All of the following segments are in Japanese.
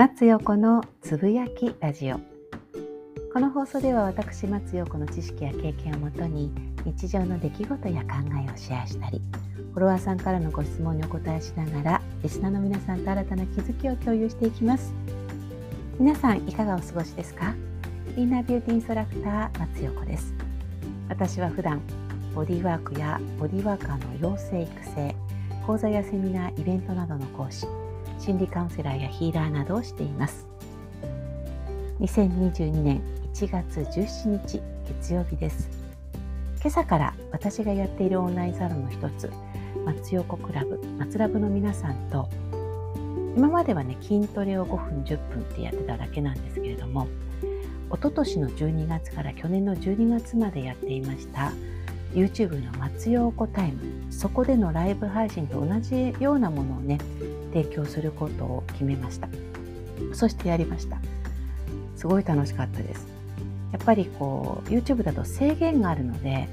松陽子のつぶやきラジオ。この放送では私松陽子の知識や経験をもとに日常の出来事や考えをシェアしたりフォロワーさんからのご質問にお答えしながらリスナーの皆さんと新たな気づきを共有していきます。皆さんいかがお過ごしですか？インナービューティーインストラクター松陽子です。私は普段ボディワークやボディワーカーの養成育成講座やセミナーイベントなどの講師。心理カウンセラーやヒーラーなどをしています。2022年1月17日月曜日です。今朝から私がやっているオンラインサロンの一つ松横クラブ松ラブの皆さんと今まではね筋トレを5分10分ってやってただけなんですけれども一昨年の12月から去年の12月までやっていました YouTube の松陽子タイムそこでのライブ配信と同じようなものをね提供することを決めました。そしてやりました。すごい楽しかったです。やっぱりこう YouTube だと制限があるので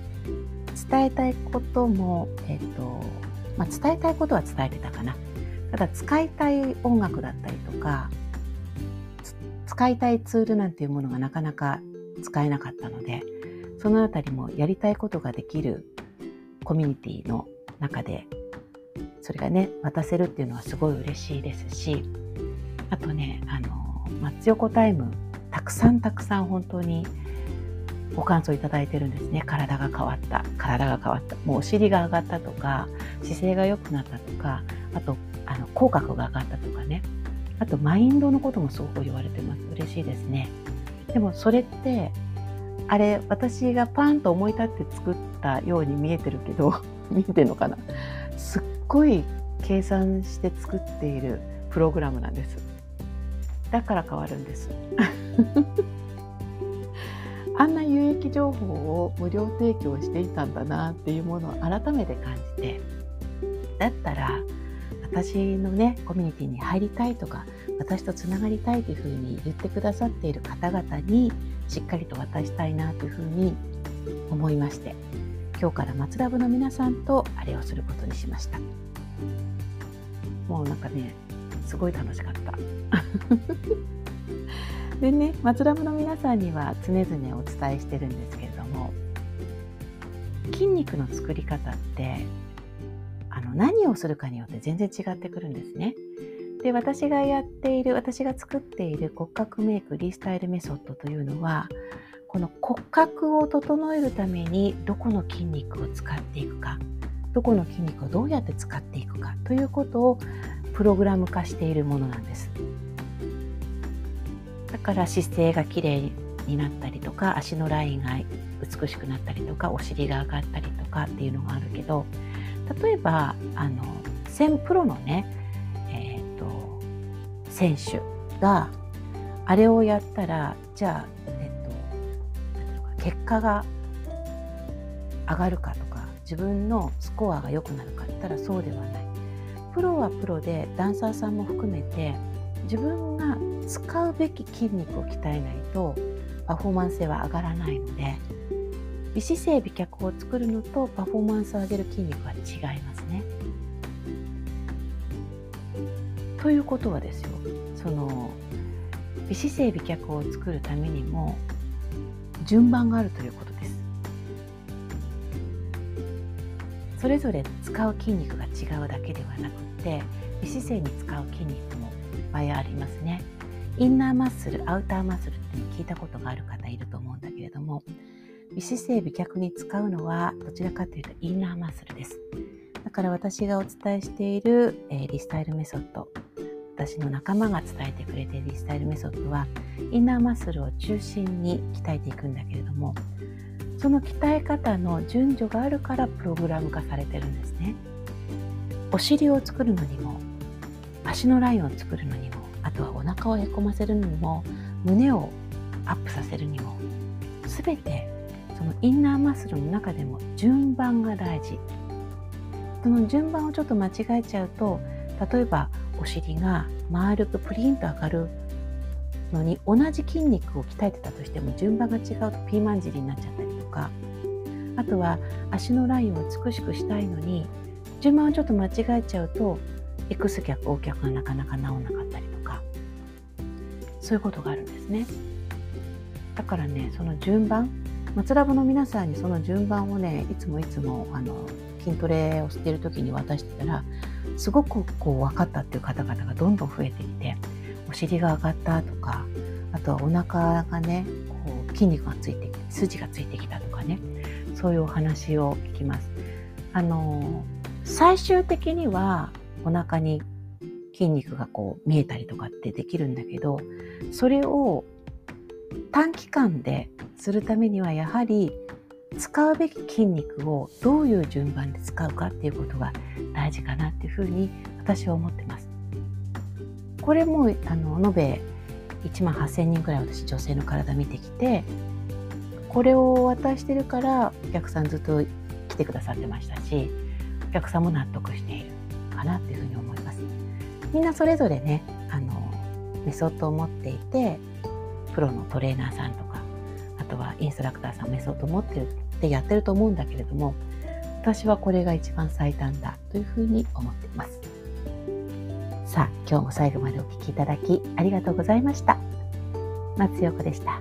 伝えたいことも、えっ、とまあ、伝えたいことは伝えてたかな。ただ使いたい音楽だったりとか使いたいツールなんていうものがなかなか使えなかったのでそのあたりもやりたいことができるコミュニティの中でそれがね渡せるっていうのはすごい嬉しいですしあとねあの松横タイムたくさんたくさん本当にご感想いただいてるんですね。体が変わった体が変わった。もうお尻が上がったとか姿勢が良くなったとかあとあの口角が上がったとかね。あとマインドのこともすごく言われてます。嬉しいですね。でもそれってあれ私がパンと思い立って作ったように見えてるけど 見えてるのかな？すっごい計算して作っているプログラムなんです。だから変わるんです。あんな有益情報を無料提供していたんだなっていうものを改めて感じて。だったら私のねコミュニティに入りたいとか私とつながりたいというふうに言ってくださっている方々にしっかりと渡したいなというふうに思いまして今日から松ラブの皆さんとあれをすることにしました。もうなんかねすごい楽しかった。でね松ラブの皆さんには常々お伝えしてるんですけれども筋肉の作り方って何をするかによって全然違ってくるんですね。で私がやっている私が作っている骨格メイクリスタイルメソッドというのはこの骨格を整えるためにどこの筋肉を使っていくかどこの筋肉をどうやって使っていくかということをプログラム化しているものなんですだから姿勢がきれいになったりとか足のラインが美しくなったりとかお尻が上がったりとかっていうのがあるけど例えばあのプロのね、えーと選手があれをやったらじゃあえー、と結果が上がるかとか自分のスコアが良くなるかって言ったらそうではない。プロはプロでダンサーさんも含めて自分が使うべき筋肉を鍛えないとパフォーマンス性は上がらないので美姿勢美脚を作るのとパフォーマンスを上げる筋肉は違いますね。ということはですよその美姿勢美脚を作るためにも順番があるということですそれぞれ使う筋肉が違うだけではなくて美姿勢に使う筋肉もいっぱいありますねインナーマッスルアウターマッスルって聞いたことがある方いると思うんだけれども美姿勢美脚に使うのはどちらかというとインナーマッスルです。だから私がお伝えしている、えー、リスタイルメソッド私の仲間が伝えてくれているリスタイルメソッドはインナーマッスルを中心に鍛えていくんだけれどもその鍛え方の順序があるからプログラム化されてるんですね。お尻を作るのにも足のラインを作るのにもあとはお腹をへこませるのにも胸をアップさせるにも全てそのインナーマッスルの中でも順番が大事。その順番をちょっと間違えちゃうと例えばお尻が丸くプリンと上がるのに同じ筋肉を鍛えてたとしても順番が違うとピーマン尻になっちゃったりとか。あとは足のラインを美しくしたいのに順番をちょっと間違えちゃうと X 脚 O 脚がなかなか治んなかったりとか。そういうことがあるんですね。だからねその順番松ラブの皆さんにその順番をねいつもいつもあの筋トレをしている時に渡してたらすごくこう分かったっていう方々がどんどん増えてきてお尻が上がったとかあとはお腹がねこう筋肉がついてきて筋がついてきたとかねそういうお話を聞きます。あの最終的にはお腹に筋肉がこう見えたりとかってできるんだけどそれを短期間でするためにはやはり使うべき筋肉をどういう順番で使うかっていうことが大事かなっていうふうに私は思ってます。これもあの延べ1万8,000人くらい私女性の体見てきてこれを渡してるからお客さんずっと来てくださってましたしお客さんも納得しているかなっていうふうに思います。みんなそれぞれねあのメソッドを持っていてプロのトレーナーさんとかあとはインストラクターさんメソッド持ってるってやってると思うんだけれども私はこれが一番最短だというふうに思っています。さあ今日も最後までお聴きいただきありがとうございました。松陽子でした。